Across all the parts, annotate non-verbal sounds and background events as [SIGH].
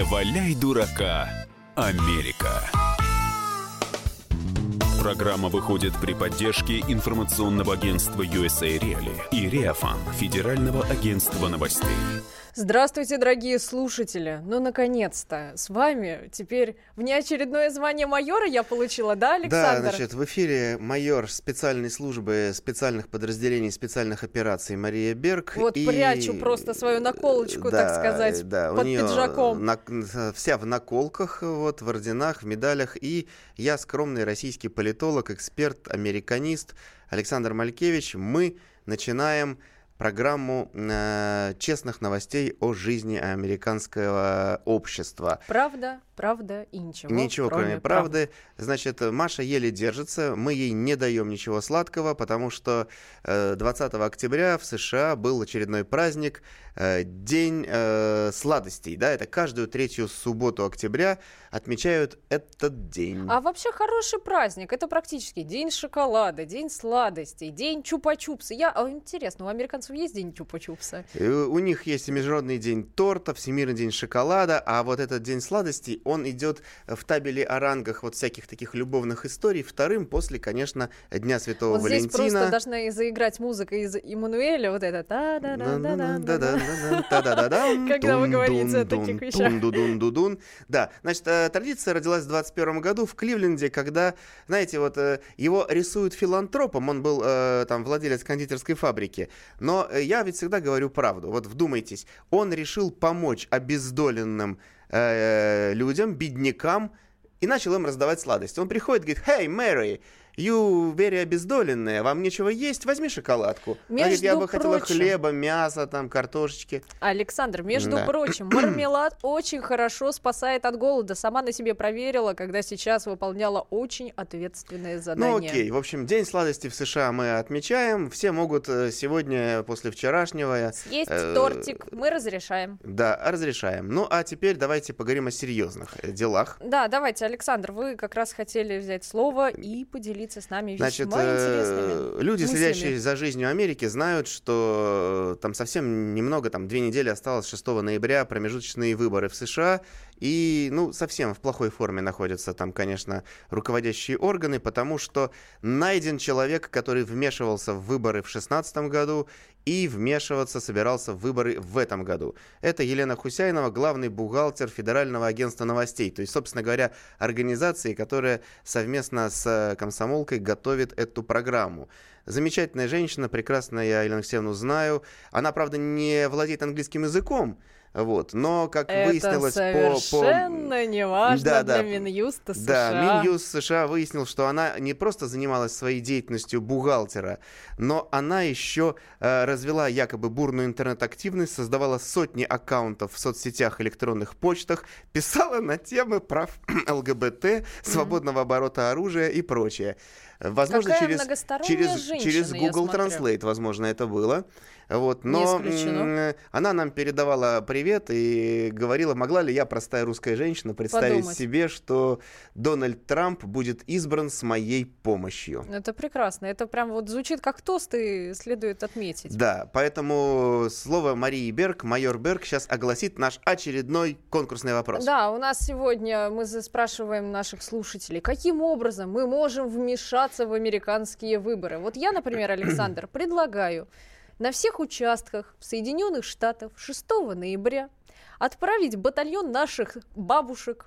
Не валяй дурака, Америка. Программа выходит при поддержке информационного агентства USA Reali и Реафан, Федерального агентства новостей. Здравствуйте, дорогие слушатели! Ну, наконец-то, с вами теперь внеочередное звание майора я получила, да, Александр? Да, значит, в эфире майор специальной службы специальных подразделений специальных операций Мария Берг. Вот и... прячу просто свою наколочку, да, так сказать, да, под у нее пиджаком. На... Вся в наколках, вот, в орденах, в медалях. И я скромный российский политолог, эксперт, американист Александр Малькевич. Мы начинаем программу э, честных новостей о жизни американского общества. Правда, правда и ничего. Ничего, кроме, кроме правды. Значит, Маша еле держится, мы ей не даем ничего сладкого, потому что э, 20 октября в США был очередной праздник, э, День э, сладостей. Да, это каждую третью субботу октября отмечают этот день. А вообще хороший праздник. Это практически день шоколада, день сладостей, день чупа-чупса. Я, а, интересно, у американцев есть день чупа-чупса? И У них есть и Международный день торта, Всемирный день шоколада, а вот этот день сладостей, он идет в табеле о рангах вот всяких таких любовных историй вторым после, конечно, Дня Святого Вот здесь Валентина. просто должна заиграть музыка из Эммануэля, вот это та да да да да да Да-да-да-да-да-да-дам, Когда вы говорите о таких вещах. Да, значит, э, традиция родилась в 21 году в Кливленде, когда, знаете, вот э, его рисуют филантропом, он был э, там владелец кондитерской фабрики, но э, я ведь всегда говорю правду. Вот вдумайтесь, он решил помочь обездоленным э, людям, беднякам, и начал им раздавать сладости. Он приходит говорит, «Hey, Мэри, you very обездоленная, вам нечего есть, возьми шоколадку». Она говорит, я Между бы хотела прочим. хлеба, мяса, там, картошечки. Александр, между Да. прочим, [CLEARS THROAT] мармелад очень хорошо спасает от голода. Сама на себе проверила, когда сейчас выполняла очень ответственное Ну задание. окей, в общем, День сладости в США мы отмечаем. Все могут э, сегодня, после вчерашнего, Съесть э, тортик мы разрешаем. да, разрешаем. Ну а теперь давайте поговорим о серьезных э, делах. Да, давайте, Александр, вы как раз хотели взять слово и поделиться с нами Значит, весьма э, интересными люди, мыслями. следящие за жизнью Америки, знают, что э, там совсем немного, там две недели осталось 6 ноября промежуточные выборы в США, и, ну, совсем в плохой форме находятся там, конечно, руководящие органы, потому что найден человек, который вмешивался в выборы в 2016 году и вмешиваться собирался в выборы в этом году. Это Елена Хусяинова, главный бухгалтер Федерального агентства новостей, то есть, собственно говоря, организации, которая совместно с э, комсомолкой готовит эту программу. Замечательная женщина, прекрасно я Елену Алексеевну знаю. Она, правда, не владеет английским языком, вот, но, как Это выяснилось по... по... совершенно неважно Да, да. для Минюста США. Да, Минюст США выяснил, что она не просто занималась своей деятельностью бухгалтера, но она еще э, развела якобы бурную интернет-активность, создавала сотни аккаунтов в соцсетях, электронных почтах, писала на темы прав [CLEARS THROAT] ЛГБТ, свободного оборота оружия и прочее. Возможно, Какая через, через, женщина, через Google. Translate, возможно, это было. Вот, но она нам передавала привет и говорила, могла ли я, простая русская женщина, представить Подумать. себе, что Дональд Трамп будет избран с моей помощью. Это прекрасно. Это прям вот звучит как тост и следует отметить. Да, поэтому слово Марии Берг, майор Берг, сейчас огласит наш очередной конкурсный вопрос. Да, у нас сегодня мы спрашиваем наших слушателей, каким образом мы можем вмешаться в американские выборы. Вот я, например, Александр, [CLEARS THROAT] предлагаю на всех участках в Соединенных Штатах 6 ноября отправить батальон наших бабушек,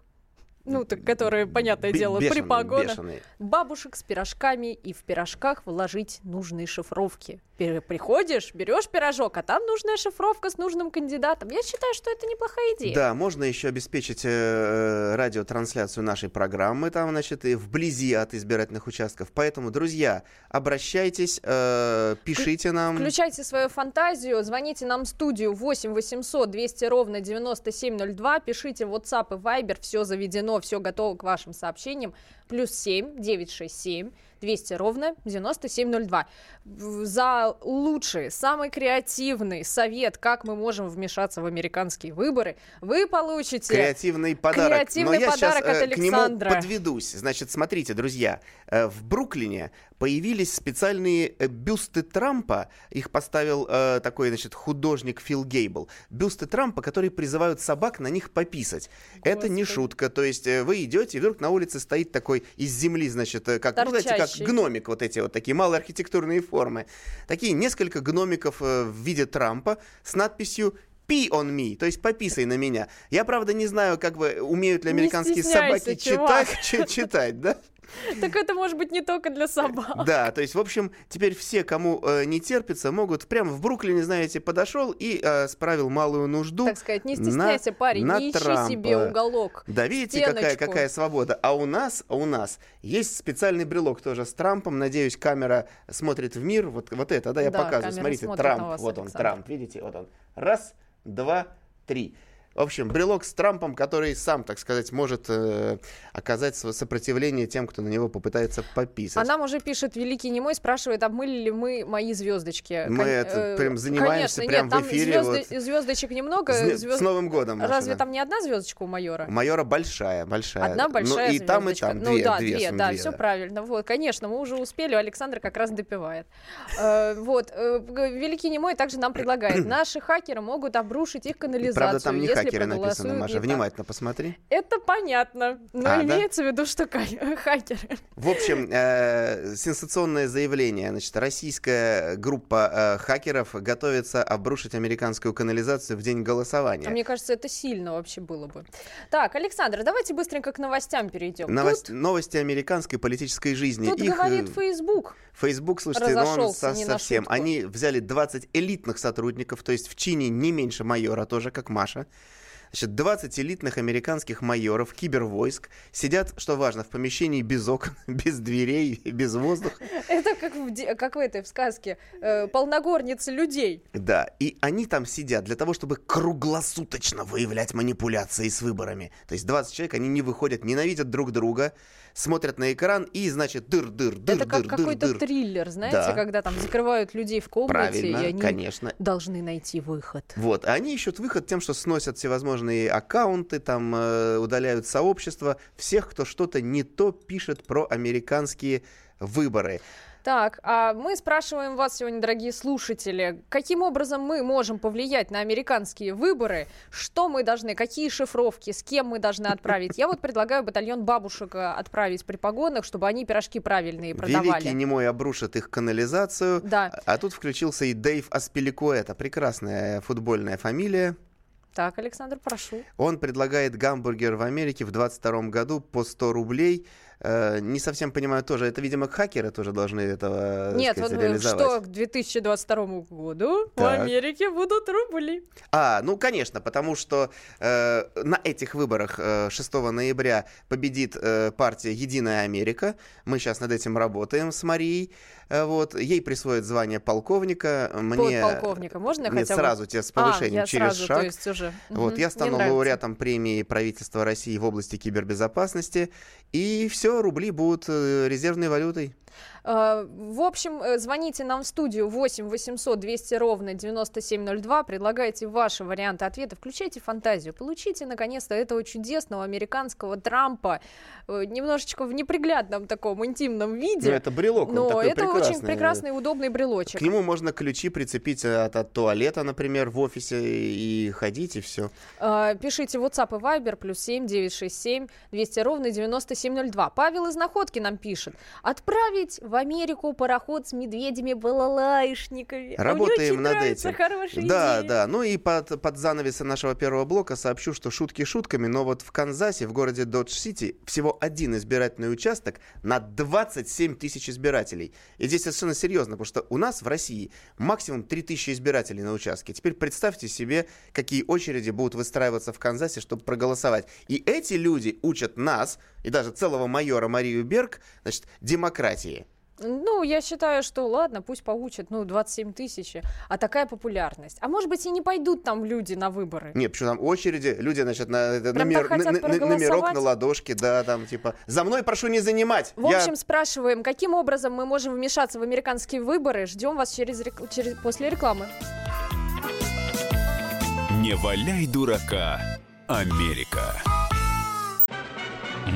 ну, так, которые, понятное дело, бешеный, при погонах, бешеный. бабушек с пирожками и в пирожках вложить нужные шифровки. Приходишь, берешь пирожок, а там нужная шифровка с нужным кандидатом. Я считаю, что это неплохая идея. Да, можно еще обеспечить э, радиотрансляцию нашей программы там, значит, и вблизи от избирательных участков. Поэтому, друзья, обращайтесь, э, пишите нам. Включайте свою фантазию, звоните нам в студию 8 800 200 ровно 9702, пишите в WhatsApp и Viber, все заведено, все готово к вашим сообщениям. плюс 7 967 200 ровно 9702. За лучший, самый креативный совет, как мы можем вмешаться в американские выборы, вы получите... Креативный подарок. Креативный Но я подарок сейчас, от э, к нему Александра. подведусь. Значит, смотрите, друзья, э, в Бруклине появились специальные э, бюсты Трампа. Их поставил э, такой, значит, художник Фил Гейбл. Бюсты Трампа, которые призывают собак на них пописать. Это не Господи. шутка. То есть э, вы идете, и вдруг на улице стоит такой из земли, значит, э, как, ну, знаете, как гномик, вот эти вот такие малые архитектурные формы. Такие несколько гномиков э, в виде Трампа с надписью Pee on me, то есть пописай на меня. Я, правда, не знаю, как бы умеют ли американские собаки чувак. читать, чи- [LAUGHS] читать, да? [LAUGHS] Так это может быть не только для собак. Да, то есть, в общем, теперь все, кому э, не терпится, могут прямо в Бруклине, знаете, подошел и э, справил малую нужду. Так сказать, не на- стесняйся, парень, на не ищи Трампа. себе уголок. Да, видите, какая, стеночку. какая свобода. А у нас, у нас есть специальный брелок тоже с Трампом. Надеюсь, камера смотрит в мир. Вот, вот это, да, я Да, показываю. Смотрите, смотрит Трамп. на вас, вот он, Александр. Трамп. Видите, вот он. Раз, два, три. В общем, брелок с Трампом, который сам, так сказать, может э, оказать сопротивление тем, кто на него попытается пописать. А нам уже пишет Великий Немой, спрашивает, обмыли ли мы мои звездочки. Мы Кон- это э, прям занимаемся конечно, прям нет, в там эфире, звезды- звездочек немного. С, звезд- с Новым годом, Разве да. там не одна звездочка у майора? У майора большая, большая. Одна Ну, большая и там, и звездочка. там. Ну Две, да, две, две, да, две, все правильно. Вот, конечно, мы уже успели, Александр как раз допивает. Э, Вот, э, Великий Немой также нам предлагает, [CLEARS THROAT] наши хакеры могут обрушить их канализацию, Правда, там не хакеры написано, Маша. Внимательно посмотри. Это понятно, но А, да? имеется в виду, что [LAUGHS] хакеры. В общем, э, сенсационное заявление. Значит, российская группа э, хакеров готовится обрушить американскую канализацию в день голосования. А мне кажется, это сильно вообще было бы. Так, Александр, давайте быстренько к новостям перейдем. Новость- Тут, Новости американской политической жизни. тут Их, говорит э, Facebook. Facebook, слушайте, ну он со- совсем. Они взяли 20 элитных сотрудников, то есть в чине не меньше майора, тоже как Маша. Значит, 20 элитных американских майоров, кибервойск, сидят, что важно, в помещении без окон, [LAUGHS] без дверей, без воздуха. Это как в, как в этой в сказке э, полногорницы людей. Да, и они там сидят для того, чтобы круглосуточно выявлять манипуляции с выборами. То есть 20 человек, они не выходят, ненавидят друг друга, смотрят на экран и, значит, дыр-дыр, Это как дыр-дыр, какой-то дыр-дыр. триллер, знаете, Да. когда там закрывают людей в комнате, Правильно, и они конечно. должны найти выход. Вот, а они ищут выход тем, что сносят всевозможные аккаунты, там э, удаляют сообщества, всех, кто что-то не то пишет про американские выборы. Так, а мы спрашиваем вас сегодня, дорогие слушатели, каким образом мы можем повлиять на американские выборы, что мы должны, какие шифровки, с кем мы должны отправить. Я вот предлагаю батальон бабушек э, отправить при погонах, чтобы они пирожки правильные продавали. Великий немой обрушит их канализацию. Да. А тут включился и Дэйв Аспиликуэта, прекрасная футбольная фамилия. Так, Александр, прошу. Он предлагает гамбургер в Америке в 22 году по 100 рублей. Э, не совсем понимаю тоже, это, видимо, хакеры тоже должны этого так Нет, сказать, вот э, реализовать. что к 2022 году в Так. Америке будут рубли. А, ну, конечно, потому что э, на этих выборах э, 6 ноября победит э, партия «Единая Америка». Мы сейчас над этим работаем с Марией. Э, вот. Ей присвоят звание полковника. Мне, Подполковника можно мне хотя бы? сразу тебе с А, повышением я через сразу, шаг. то есть уже. Вот, Мгм, я стану лауреатом премии правительства России в области кибербезопасности. И все, рубли будут э, резервной валютой. Э, В общем, э, звоните нам в студию 8 800 200 ровно 9702, предлагайте ваши варианты ответа, включайте фантазию, получите наконец-то этого чудесного американского Трампа э, немножечко в неприглядном таком интимном Ну, виде, это брелок, он но такой это очень прекрасный. прекрасный и удобный брелочек. К нему можно ключи прицепить от, от туалета, например, в офисе и ходить, и все. Пишите WhatsApp и Viber, плюс 7 967 200 ровно 9702. Павел из Находки нам пишет. Отправить в Америку пароход с медведями-балалайшниками. А Работаем над этим. Хорошая Да, идея. да. Ну и под, под занавесы нашего первого блока сообщу, что шутки шутками, но вот в Канзасе, в городе Додж-Сити, всего один избирательный участок на 27 тысяч избирателей. И здесь совершенно серьезно, потому что у нас в России максимум 3 тысячи избирателей на участке. Теперь представьте себе, какие очереди будут выстраиваться в Канзасе, чтобы проголосовать. И эти люди учат нас, и даже целого майора Марию Берг, значит, демократии. Ну, я считаю, что ладно, пусть получат, ну, 27 тысяч, а такая популярность. А может быть, и не пойдут там люди на выборы. Нет, почему там очереди, люди, значит, на, Прям номер, на- на- номерок на ладошке, да, там, типа, за мной прошу не занимать. В Я- общем, спрашиваем, каким образом мы можем вмешаться в американские выборы. Ждем вас через, рек- через- после рекламы. Не валяй дурака, Америка.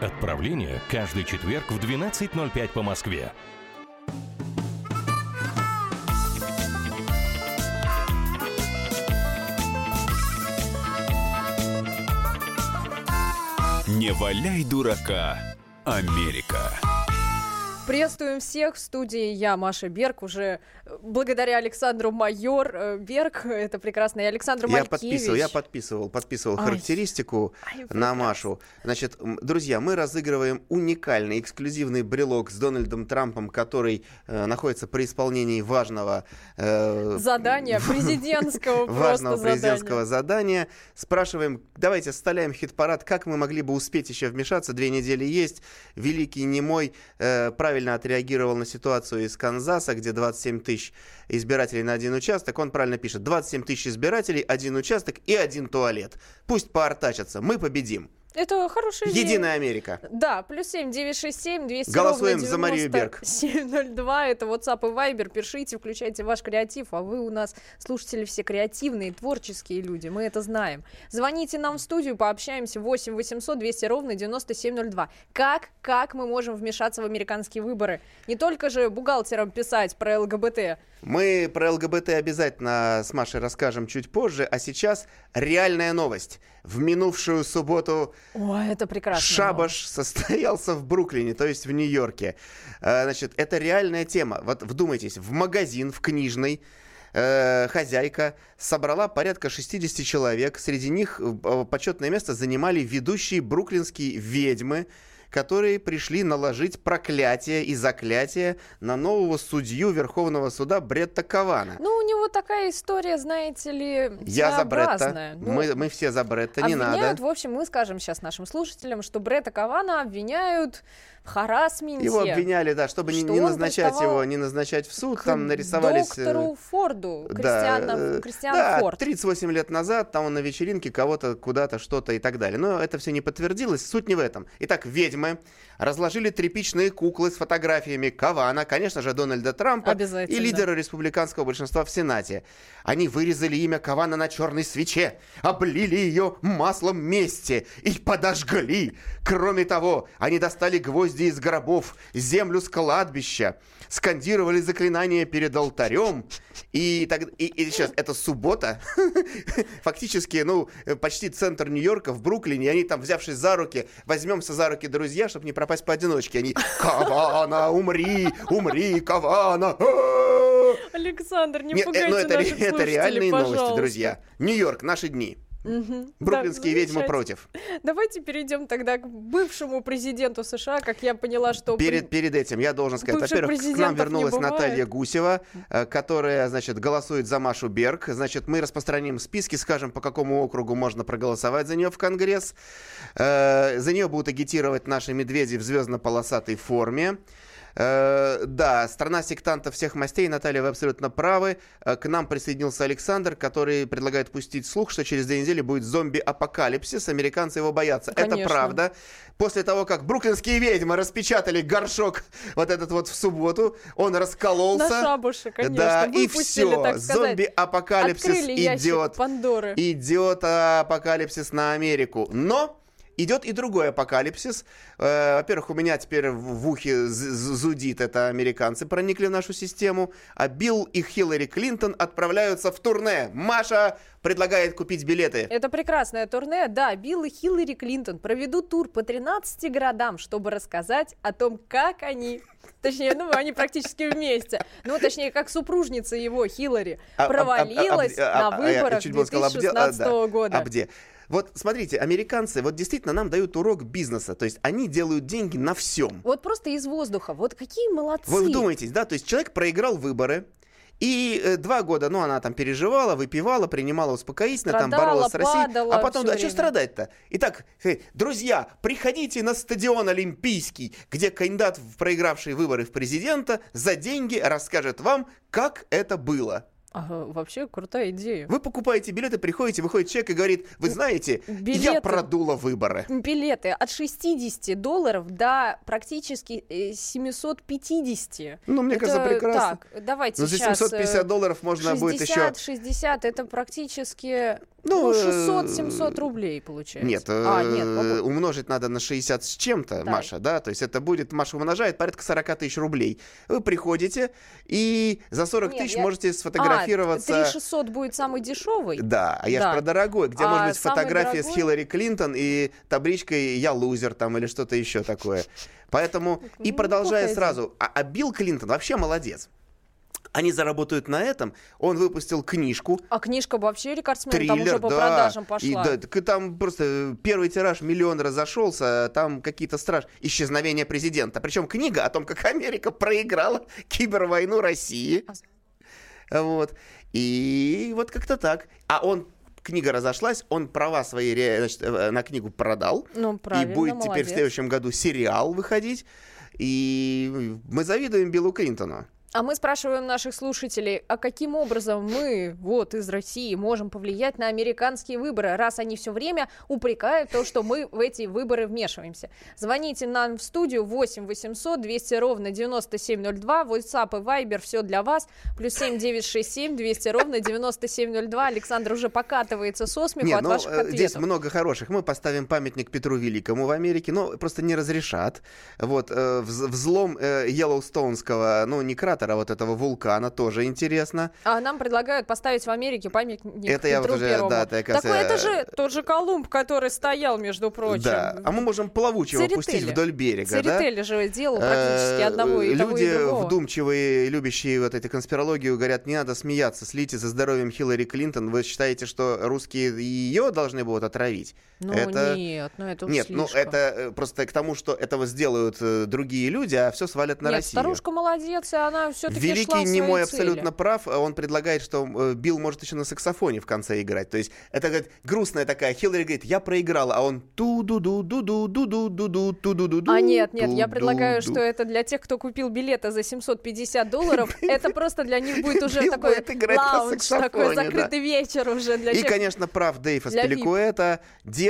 Отправление каждый четверг в 12.05 по Москве. Не валяй дурака, Америка. Приветствуем всех в студии. Я, Маша Берг, уже э, благодаря Александру Майор э, Берг, [LAUGHS] это прекрасно, и Александру Я Малькевич. подписывал, я подписывал, подписывал Ай. характеристику Ай, на. Машу. Значит, друзья, мы разыгрываем уникальный эксклюзивный брелок с Дональдом Трампом, который э, находится при исполнении важного э, Задание [LAUGHS] президентского [LAUGHS] важного президентского задания. задания. Спрашиваем, давайте составляем хит-парад, как мы могли бы успеть еще вмешаться. Две недели есть. Великий немой э, правильно отреагировал на ситуацию из Канзаса, где 27 тысяч избирателей на один участок. Он правильно пишет, 27 тысяч избирателей, один участок и один туалет. Пусть поортачатся, мы победим. Это хорошая идея. Единая Америка. Да, плюс семь, девять, шесть, семь, двести Голосуем за Марию Берг. 9702, это WhatsApp и Viber, пишите, включайте ваш креатив, а вы у нас, слушатели, все креативные, творческие люди, мы это знаем. Звоните нам в студию, пообщаемся, 8 800 200 ровно 9702. Как, как мы можем вмешаться в американские выборы? Не только же бухгалтерам писать про ЛГБТ. Мы про ЛГБТ обязательно с Машей расскажем чуть позже, а сейчас реальная новость. В минувшую субботу Ой, это прекрасно. Шабаш состоялся в Бруклине, то есть в Нью-Йорке. Э, Значит, это реальная тема. Вот вдумайтесь, в магазин, в книжный, э, хозяйка собрала порядка 60 человек. Среди них э, почетное место занимали ведущие бруклинские ведьмы, которые пришли наложить проклятие и заклятие на нового судью Верховного суда Бретта Кавана. Ну, у него такая история, знаете ли, Я за Бретта. Ну, Мы, мы все за Бретта, не обвиняют, надо. в общем, мы скажем сейчас нашим слушателям, что Бретта Кавана обвиняют харасменте. Его обвиняли, да, чтобы не, не назначать его, не назначать в суд, там нарисовались... э, доктору Форду, да, Кристиана, э, Кристиана да, Форд. 38 лет назад там он на вечеринке кого-то куда-то что-то и так далее. Но это все не подтвердилось, суть не в этом. Итак, ведьмы разложили тряпичные куклы с фотографиями Кавана, конечно же, Дональда Трампа и лидера республиканского большинства в Сенате. Они вырезали имя Кавана на черной свече, облили ее маслом мести и подожгли. Кроме того, они достали гвозди из гробов, землю с кладбища, скандировали заклинания перед алтарем. И, так, и, и сейчас, это суббота, [LAUGHS] фактически, ну, э, почти центр Нью-Йорка, в Бруклине, и они там, взявшись за руки, возьмемся за руки, друзья, чтобы не пропасть поодиночке. Они, Кавана, умри, умри, Кавана. А-а-а!» Александр, не Нет, э, пугайте ну это, наших это реальные новости, пожалуйста. друзья. Нью-Йорк, наши дни. Мгм. Бруклинские Да, ведьмы против. Давайте перейдем тогда к бывшему президенту США, как я поняла, что... Перед, перед этим я должен сказать, во-первых, к нам вернулась. Наталья Гусева, э, которая, значит, голосует за Машу Берг. Значит, мы распространим списки, скажем, по какому округу можно проголосовать за нее в Конгресс. Э, За нее будут агитировать наши медведи в звездно-полосатой форме. Э, да, страна сектантов всех мастей, Наталья, вы абсолютно правы. Э, К нам присоединился Александр, который предлагает пустить слух, что через две недели будет зомби-апокалипсис. Американцы его боятся. Это Конечно. правда. После того, как бруклинские ведьмы распечатали горшок вот этот вот в субботу, он раскололся. На шабуше, конечно. да, и все. Зомби-апокалипсис идет. Пандоры. Идет апокалипсис на Америку. Но идет и другой апокалипсис. Э, Во-первых, у меня теперь в ухе зудит, это американцы проникли в нашу систему, а Билл и Хиллари Клинтон отправляются в турне. Маша предлагает купить билеты. Это прекрасное турне. Да, Билл и Хиллари Клинтон проведут тур по 13 городам, чтобы рассказать о том, как они Точнее, ну, они практически вместе. Ну, точнее, как супружница его, Хиллари, А- а- а- провалилась а- на выборах чуть было сказал, обде- а, 2016 да, года. обде. Вот смотрите, американцы вот действительно нам дают урок бизнеса, то есть они делают деньги на всем. Вот просто из воздуха. Вот какие молодцы. Вы вдумайтесь, да, то есть человек проиграл выборы, и э, два года, ну, она там переживала, выпивала, принимала успокоительно, там боролась с Россией. падала А потом, да, что страдать-то? Итак, э, друзья, приходите на стадион Олимпийский, где кандидат в проигравший выборы в президента за деньги расскажет вам, как это было. Вообще крутая идея. Вы покупаете билеты, приходите, выходит человек и говорит, вы знаете, я билеты- продула выборы. Билеты от 60 долларов до практически э, 750. Ну, мне Это кажется, прекрасно. Так, давайте Но за сейчас... 750 э, долларов можно будет еще... 60, 60, это практически Ну, ну, э, 600-700 рублей получается. Нет, а, э, нет, умножить надо на 60 с чем-то, Да. Маша, да, то есть это будет, Маша умножает порядка 40 тысяч рублей. Вы приходите и за 40 Нет, тысяч я- можете сфотографироваться... А, 3600 будет самый дешевый? Да, а я Да. ж про дорогой, где А может быть фотография с дорогой? Хиллари Клинтон и табличкой «Я лузер» там или что-то еще такое. Поэтому, и Ну, продолжая сразу, а, а Билл Клинтон вообще молодец. Они заработают на этом. Он выпустил книжку, А книжка вообще рекордсмен, там триллер, уже по да. продажам И, пошла. да, и там просто э, первый тираж миллион разошелся, а там какие-то страш... исчезновения президента. Причем книга о том, как Америка проиграла кибервойну России. Вот. И вот как-то так. А он книга разошлась, он права свои значит, э, на книгу продал. Ну, и правильно, будет теперь в молодец. следующем году сериал выходить. И мы завидуем Биллу Клинтону. А мы спрашиваем наших слушателей, а каким образом мы, вот, из России, можем повлиять на американские выборы, раз они все время упрекают то, что мы в эти выборы вмешиваемся. Звоните нам в студию 8 800 200 ровно 9702, WhatsApp и Viber, все для вас, плюс 7 967 200 ровно 9702. Александр уже покатывается со смеху Нет, от ну, ваших э, здесь ответов. много хороших. Мы поставим памятник Петру Великому в Америке, но просто не разрешат. Вот, э, вз- взлом э, Йеллоустоунского, ну, не кратера, вот этого вулкана, тоже интересно. А нам предлагают поставить в Америке памятник Это я вот уже, Первому. да, это я, Так кажется, это же тот же Колумб, который стоял, между прочим. Да, а мы можем плавучего Церетели. пустить вдоль берега, да? Церетели же делал практически Э, одного и того, Люди и вдумчивые, любящие вот эти конспирологию, говорят, не надо смеяться, следите за здоровьем Хиллари Клинтон. Вы считаете, что русские ее должны будут отравить? Ну это... нет, ну это уж Нет, ну слишком. это э, просто к тому, что этого сделают э, другие люди, а все свалят на Нет, Россию. старушка молодец, и она все-таки шла Великий своей немой цели. абсолютно прав. Он предлагает, что э, Билл может еще на саксофоне в конце играть. То есть это говорит, грустная такая. Хиллари говорит, я проиграла, а он ту ду ду ду ду ду ду ду ду ду ду ду А нет, нет, я предлагаю, что это для тех, кто купил билеты за 750 долларов, это просто для них будет уже такой лаунж, такой закрытый вечер уже для И, конечно, прав Дэйв для Аспиликуэта.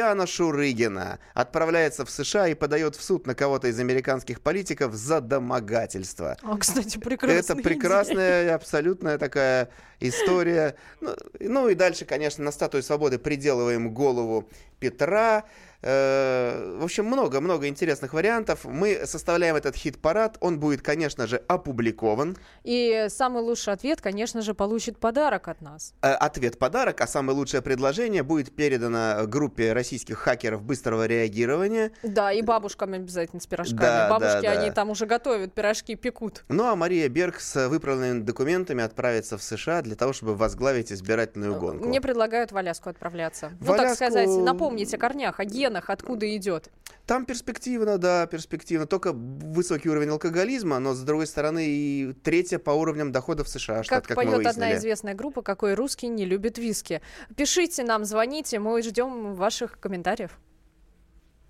Диана Шурыгина отправляется в США и подает в суд на кого-то из американских политиков за домогательство. А, кстати, прекрасно. Это прекрасная, абсолютная такая история. Ну, ну и дальше, конечно, на статую свободы приделываем голову Петра. Э, В общем, много-много интересных вариантов. Мы составляем этот хит-парад. Он будет, конечно же, опубликован. И самый лучший ответ, конечно же, получит подарок от нас. Э, Ответ-подарок, а самое лучшее предложение будет передано группе российских хакеров быстрого реагирования. Да, и бабушкам обязательно с пирожками. Да, Бабушки, да, да. они там уже готовят пирожки, пекут. Ну а Мария Берг с выправленными документами отправится в США для того, чтобы возглавить избирательную гонку. Мне предлагают в Аляску отправляться. Ну, так сказать, напомнить о корнях, о генах, откуда идет. Там перспективно, да, перспективно. Только высокий уровень алкоголизма, но, с другой стороны, и третья по уровням доходов США, штат, Как, как, мы поет одна выяснили. известная группа, какой русский не любит виски. Пишите нам, звоните, мы ждем ваших комментариев.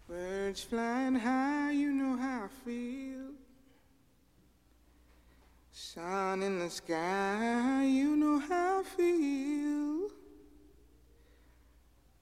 Birds flying high, you know how I feel. Sun in the sky, you know how I feel.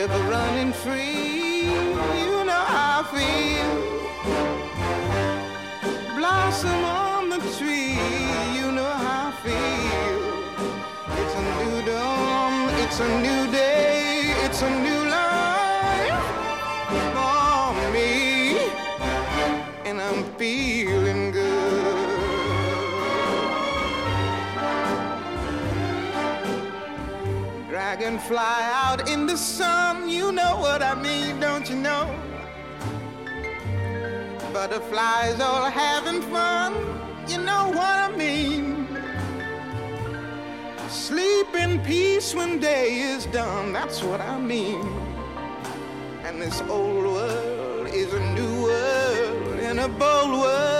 River running free. You know how I feel. Blossom on the tree. You know how I feel. It's a new dawn. It's a new day. It's a new Dragonfly out in the sun, you know what I mean, don't you know? Butterflies all having fun, you know what I mean. Sleep in peace when day is done, that's what I mean. And this old world is a new world and a bold world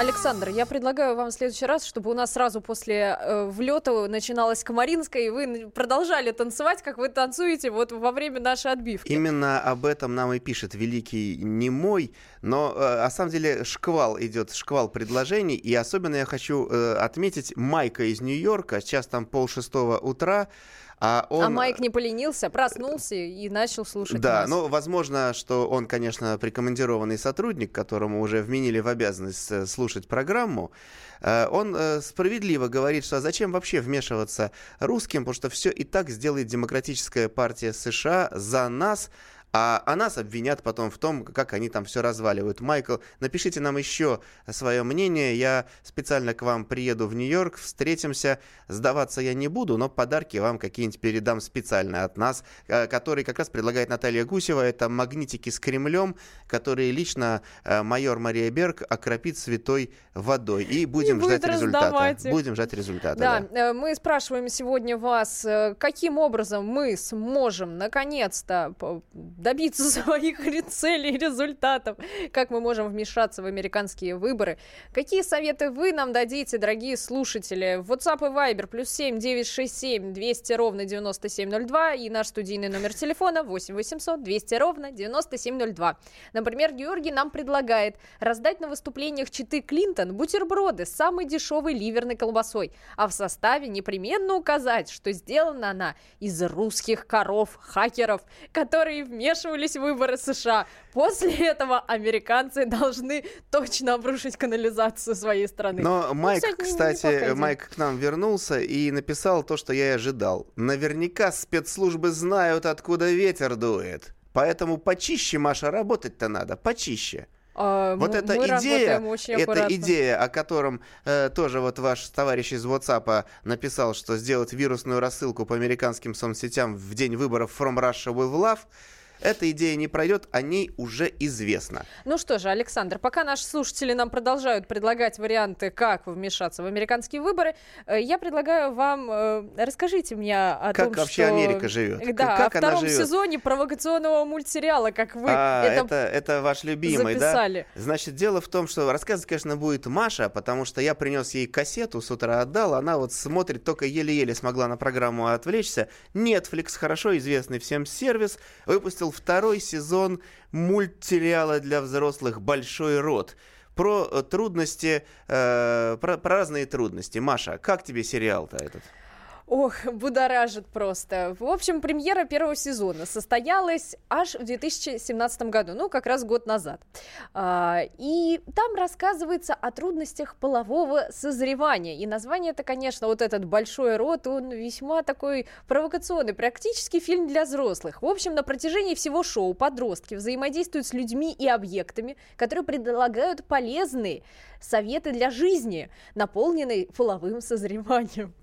Александр, я предлагаю вам в следующий раз, чтобы у нас сразу после э, влета начиналась Комаринская, и вы продолжали танцевать, как вы танцуете вот во время нашей отбивки. Именно об этом нам и пишет великий немой, но э, на самом деле шквал идет, шквал предложений, и особенно я хочу э, отметить Майка из Нью-Йорка, сейчас там полшестого утра, а он... А Майк не поленился, проснулся и начал слушать Да, нас. ну, возможно, что он, конечно, прикомандированный сотрудник, которому уже вменили в обязанность э, слушать программу. Э, Он э, справедливо говорит, что зачем вообще вмешиваться русским, потому что все и так сделает Демократическая партия США за нас, а, а нас обвинят потом в том, как они там все разваливают. Майкл, напишите нам еще свое мнение. Я специально к вам приеду в Нью-Йорк, встретимся. Сдаваться я не буду, но подарки вам какие-нибудь передам специально от нас, э, которые как раз предлагает Наталья Гусева. Это магнитики с Кремлем, которые лично э, майор Мария Берг окропит святой водой. И будем будет ждать результата. их. Будем ждать результата. Да, да. э, мы спрашиваем сегодня вас, каким образом мы сможем наконец-то добиться [LAUGHS] своих целей и результатов, как мы можем вмешаться в американские выборы. Какие советы вы нам дадите, дорогие слушатели? В WhatsApp и Viber плюс 7 967 200 ровно 9702 и наш студийный номер телефона 8 800 200 ровно 9702. Например, Георгий нам предлагает раздать на выступлениях Читы Клинтон бутерброды с самой дешевой ливерной колбасой, а в составе непременно указать, что сделана она из русских коров-хакеров, которые вмешивались в выборы США. После этого американцы должны точно обрушить канализацию своей страны. Но Майк, кстати, кстати. Майк к нам вернулся и написал то, что я и ожидал. Наверняка спецслужбы знают, откуда ветер дует. Поэтому почище, Маша, работать-то надо, почище. А, Вот мы- эта мы идея, эта идея, о котором э, тоже вот ваш товарищ из WhatsApp написал, что сделать вирусную рассылку по американским соцсетям в день выборов From Russia with Love, эта идея не пройдет, о ней уже известно. Ну что же, Александр, пока наши слушатели нам продолжают предлагать варианты, как вмешаться в американские выборы, э, я предлагаю вам, э, расскажите мне о Как том, вообще что... Америка живет? Да, Как о втором живет? сезоне провокационного мультсериала, как вы А, это, это, это ваш любимый, записали. да? Значит, дело в том, что рассказывать, конечно, будет Маша, потому что я принес ей кассету, с утра отдал, она вот смотрит, только еле-еле смогла на программу отвлечься. Netflix, хорошо известный всем сервис, выпустил второй сезон мультсериала для взрослых «Большой рот». Про э, трудности, э, про, про разные трудности. Маша, как тебе сериал-то этот? Ох, будоражит просто. В общем, премьера первого сезона состоялась аж в 2017 году, ну, как раз год назад. А, и там рассказывается о трудностях полового созревания. И название это, конечно, вот этот «Большой рот», он весьма такой провокационный, практически фильм для взрослых. В общем, на протяжении всего шоу подростки взаимодействуют с людьми и объектами, которые предлагают полезные советы для жизни, наполненной половым созреванием.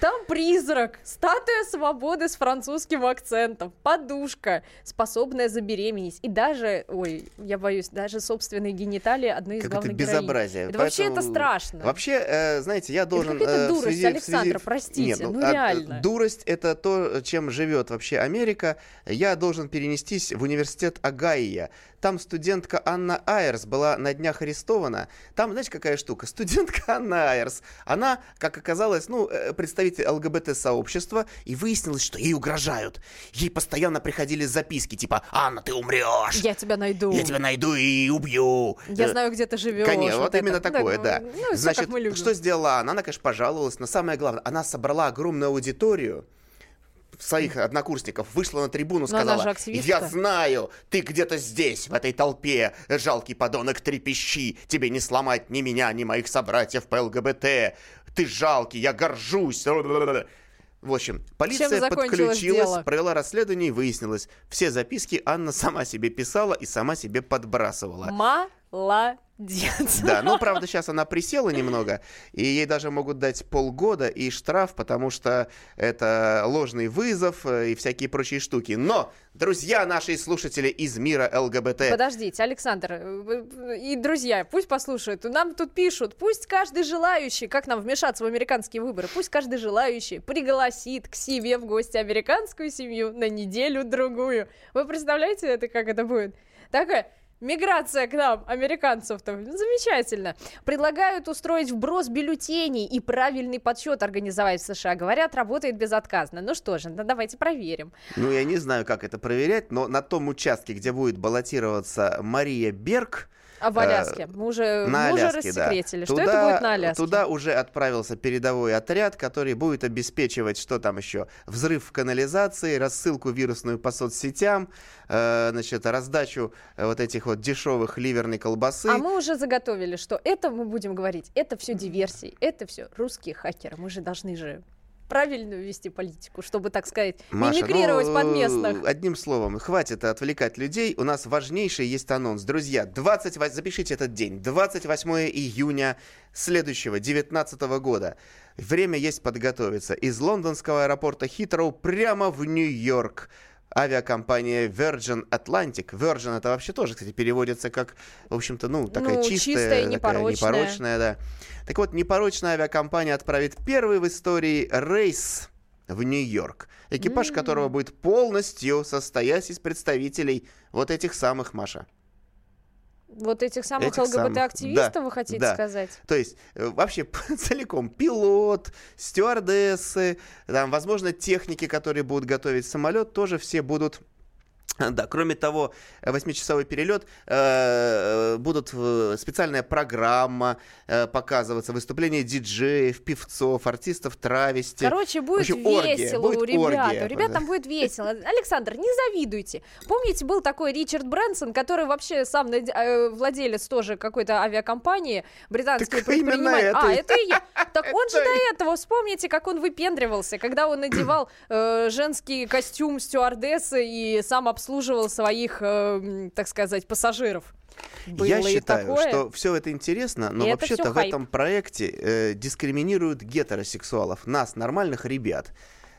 Там призрак, статуя свободы с французским акцентом, подушка, способная забеременеть. И даже, ой, я боюсь, даже собственные гениталии одной из Как это главных героинь. безобразие. Это вообще это Поэтому- страшно. Вообще, э, знаете, я должен... какая-то э, дурость, связи- Александр, связи- простите, Нет, ну а, реально. Дурость — это то, чем живет вообще Америка. Я должен перенестись в университет Агайя. Там студентка Анна Айерс была на днях арестована. Там, знаете, какая штука? [LAUGHS] Студентка Анна Айерс. Она, как оказалось, ну, э, представитель ЛГБТ-сообщества, и выяснилось, что ей угрожают. Ей постоянно приходили записки, типа «Анна, ты умрешь! Я тебя найду. Я тебя найду и убью!» Я Э, знаю, где ты живешь. Конечно, вот, это. именно такое, ну, да. Ну, Значит, как мы любим. что сделала она? Она, конечно, пожаловалась, но самое главное, она собрала огромную аудиторию своих однокурсников, вышла на трибуну, она сказала, я знаю, ты где-то здесь, в этой толпе, жалкий подонок трепещи, тебе не сломать ни меня, ни моих собратьев по ЛГБТ, ты жалкий, я горжусь. В общем, полиция подключилась, дело? провела расследование и выяснилось, все записки Анна сама себе писала и сама себе подбрасывала. Молодец. Да, ну, правда, сейчас она присела немного, и ей даже могут дать полгода и штраф, потому что это ложный вызов э, и всякие прочие штуки. Но, друзья наши слушатели из мира ЛГБТ, Подождите, Александр э, и друзья, пусть послушают. Нам тут пишут, пусть каждый желающий, как нам вмешаться в американские выборы, пусть каждый желающий пригласит к себе в гости американскую семью на неделю-другую. Вы представляете это, как это будет? Такая Миграция к нам, американцев-то. Замечательно. Предлагают устроить вброс бюллетеней и правильный подсчет организовать в США. Говорят, работает безотказно. Ну что же, ну давайте проверим. ну, я не знаю, как это проверять, но на том участке, где будет баллотироваться Мария Берг, А в Аляске? Мы уже, на мы уже Аляске, да. рассекретили. Что Туда- это будет на Аляске? Туда уже отправился передовой отряд, который будет обеспечивать, что там еще, взрыв в канализации, рассылку вирусную по соцсетям, э, значит, раздачу э, вот этих вот дешевых ливерной колбасы. А мы уже заготовили, что это мы будем говорить, это все диверсии, это все русские хакеры. Мы же должны же правильную вести политику, чтобы, так сказать, Маша, мимикрировать ну, под местных. Одним словом, хватит отвлекать людей. У нас важнейший есть анонс. Друзья, 28, запишите этот день. 28 июня следующего, 2019 года. Время есть подготовиться. Из лондонского аэропорта Хитроу прямо в Нью-Йорк. Авиакомпания Virgin Atlantic. Virgin это вообще тоже, кстати, переводится как, в общем-то, ну, такая Ну, чистая, чистая, такая непорочная. непорочная, да. Так вот, непорочная авиакомпания отправит первый в истории рейс в Нью-Йорк, экипаж М. которого будет полностью состоять из представителей вот этих самых, Маша. Вот этих самых этих самых, ЛГБТ-активистов, да, вы хотите да. сказать? То есть э, вообще [LAUGHS] целиком пилот, стюардессы, там, возможно, техники, которые будут готовить самолет, тоже все будут да, кроме того, восьмичасовой перелет, э, будут э, специальная программа э, показываться, выступления диджеев, певцов, артистов травести. Короче, будет общем, оргия, весело будет у ребят. оргия. У ребят там будет весело. Александр, не завидуйте. Помните, был такой Ричард Брэнсон, который вообще сам э, владелец тоже какой-то авиакомпании, британский Так предприниматель. А, это. и я. [LAUGHS] Так он же до этого, вспомните, как он выпендривался, когда он надевал э, женский костюм стюардессы и сам обслуживал своих, э, так сказать, пассажиров. Было Я считаю, такое. что все это интересно, но вообще-то в хайп. этом проекте э, дискриминируют гетеросексуалов, нас, нормальных ребят.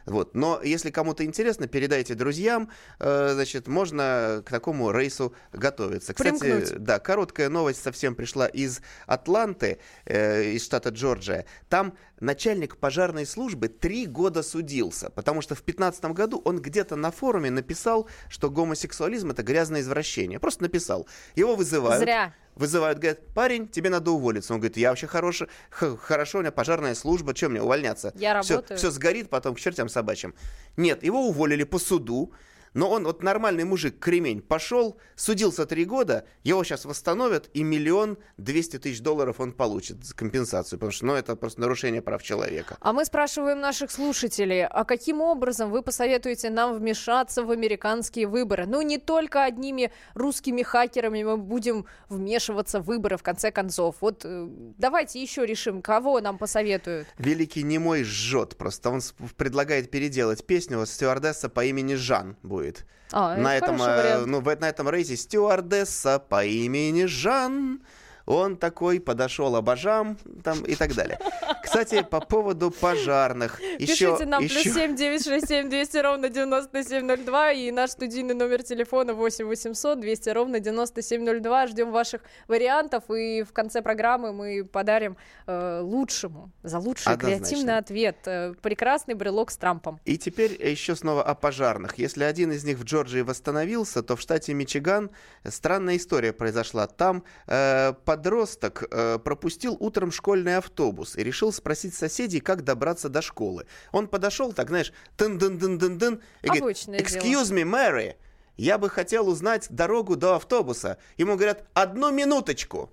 Вот. Но если кому-то интересно, передайте друзьям, э, значит, можно к такому рейсу готовиться. Кстати, Примкнуть. да, короткая новость совсем пришла из Атланты, э, из штата Джорджия. Там начальник пожарной службы три года судился, потому что в 2015 году он где-то на форуме написал, что гомосексуализм это грязное извращение. Просто написал. Его вызывают. Зря. Вызывают, говорят, парень, тебе надо уволиться. Он говорит, я вообще хороший, хорошо, у меня пожарная служба, что мне увольняться? Я все, работаю. Все сгорит потом к чертям собачьим. Нет, его уволили по суду, но он вот нормальный мужик, кремень, пошел, судился три года, его сейчас восстановят, и миллион двести тысяч долларов он получит за компенсацию, потому что ну, это просто нарушение прав человека. А мы спрашиваем наших слушателей, а каким образом вы посоветуете нам вмешаться в американские выборы? Ну, не только одними русскими хакерами мы будем вмешиваться в выборы, в конце концов. Вот э, давайте еще решим, кого нам посоветуют. Великий немой жжет просто. Он предлагает переделать песню вот стюардесса по имени Жан будет. А, на, это этом, э, ну, в- на этом рейсе стюардесса по имени Жан. Он такой подошел обожам там, и так далее. Кстати, по поводу пожарных. Еще, Пишите нам еще- плюс семь девять шесть семь двести ровно девяносто семь ноль два и наш студийный номер телефона восемь восемьсот двести ровно девяносто семь ноль два. Ждем ваших вариантов и в конце программы мы подарим э, лучшему за лучший Однозначно. креативный ответ э, прекрасный брелок с Трампом. И теперь еще снова о пожарных. Если один из них в Джорджии восстановился, то в штате Мичиган странная история произошла. Там э, подросток э, пропустил утром школьный автобус и решил спросить соседей, как добраться до школы. Он подошел, так знаешь, тын дын дын дын дын и говорит, Обычное дело. excuse me, Mary, я бы хотел узнать дорогу до автобуса. Ему говорят, одну минуточку.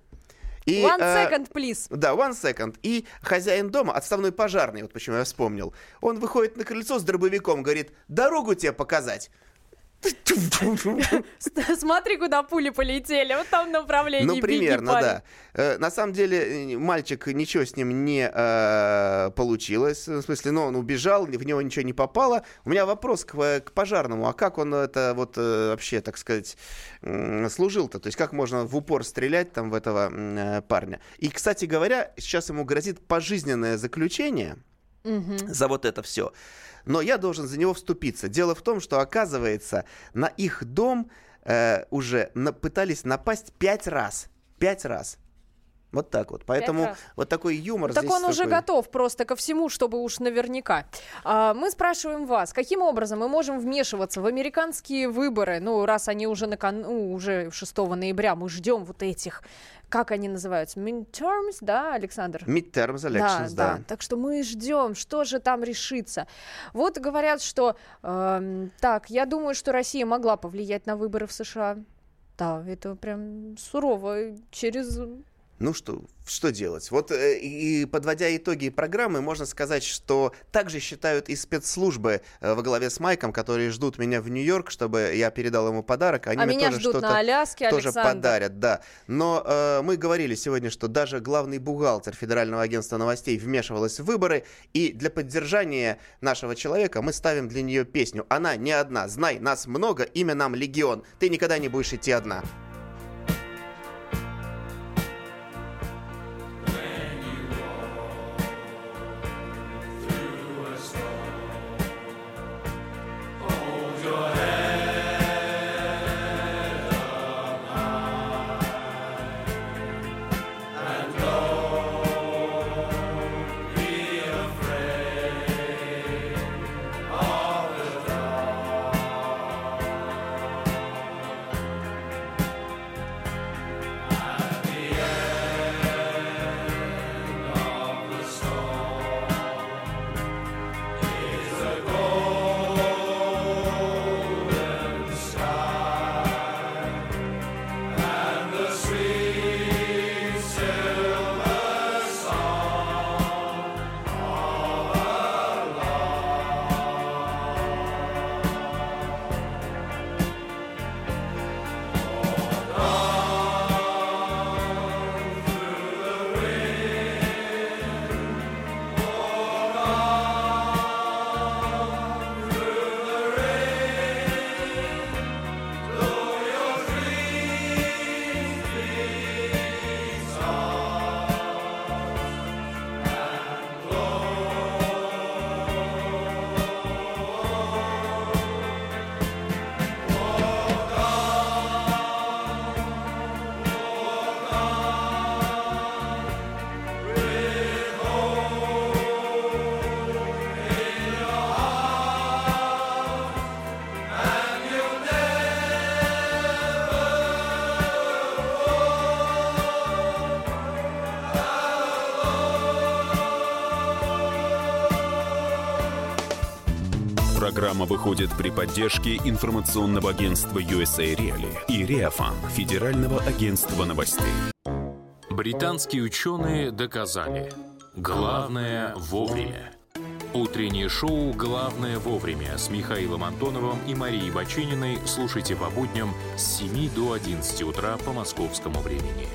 И, One э, second, please. да, one second. И хозяин дома, отставной пожарный, вот почему я вспомнил, он выходит на крыльцо с дробовиком, говорит, дорогу тебе показать. Смотри, куда пули полетели. Вот там направление. Ну, примерно, да. Э, На самом деле, э, мальчик, ничего с ним не э, получилось. В смысле, ну, он убежал, в него ничего не попало. У меня вопрос к, к пожарному. А как он это вот э, вообще, так сказать, служил-то? То есть, как можно в упор стрелять там в этого парня? И, кстати говоря, сейчас ему грозит пожизненное заключение за вот это все. Но я должен за него вступиться. Дело в том, что, оказывается, на их дом э, уже на- пытались напасть пять раз. Пять раз. Вот так вот. Поэтому вот такой юмор Так здесь он уже такой. готов просто ко всему, чтобы уж наверняка. А, мы спрашиваем вас, каким образом мы можем вмешиваться в американские выборы? Ну, раз они уже на кон... ну, уже 6 ноября, мы ждем вот этих, как они называются, midterms, да, Александр? Midterms elections, да. Так что мы ждем, что же там решится. Вот говорят, что эм, так, я думаю, что Россия могла повлиять на выборы в США. Да, это прям сурово через Ну что, что делать? Вот э, и подводя итоги программы, можно сказать, что также считают и спецслужбы э, во главе с Майком, которые ждут меня в Нью-Йорк, чтобы я передал ему подарок. Они а мне тоже что-то Аляске, тоже Александр. подарят, да. Но э, мы говорили сегодня, что даже главный бухгалтер Федерального агентства новостей вмешивалась в выборы, и для поддержания нашего человека мы ставим для нее песню. Она не одна. Знай, нас много, имя нам легион. Ты никогда не будешь идти одна. Программа выходит при поддержке информационного агентства USA Reali и Реафан, Федерального агентства новостей. Британские ученые доказали. Главное вовремя. Утреннее шоу «Главное вовремя» с Михаилом Антоновым и Марией Бачининой слушайте по будням с 7 до 11 утра по московскому времени.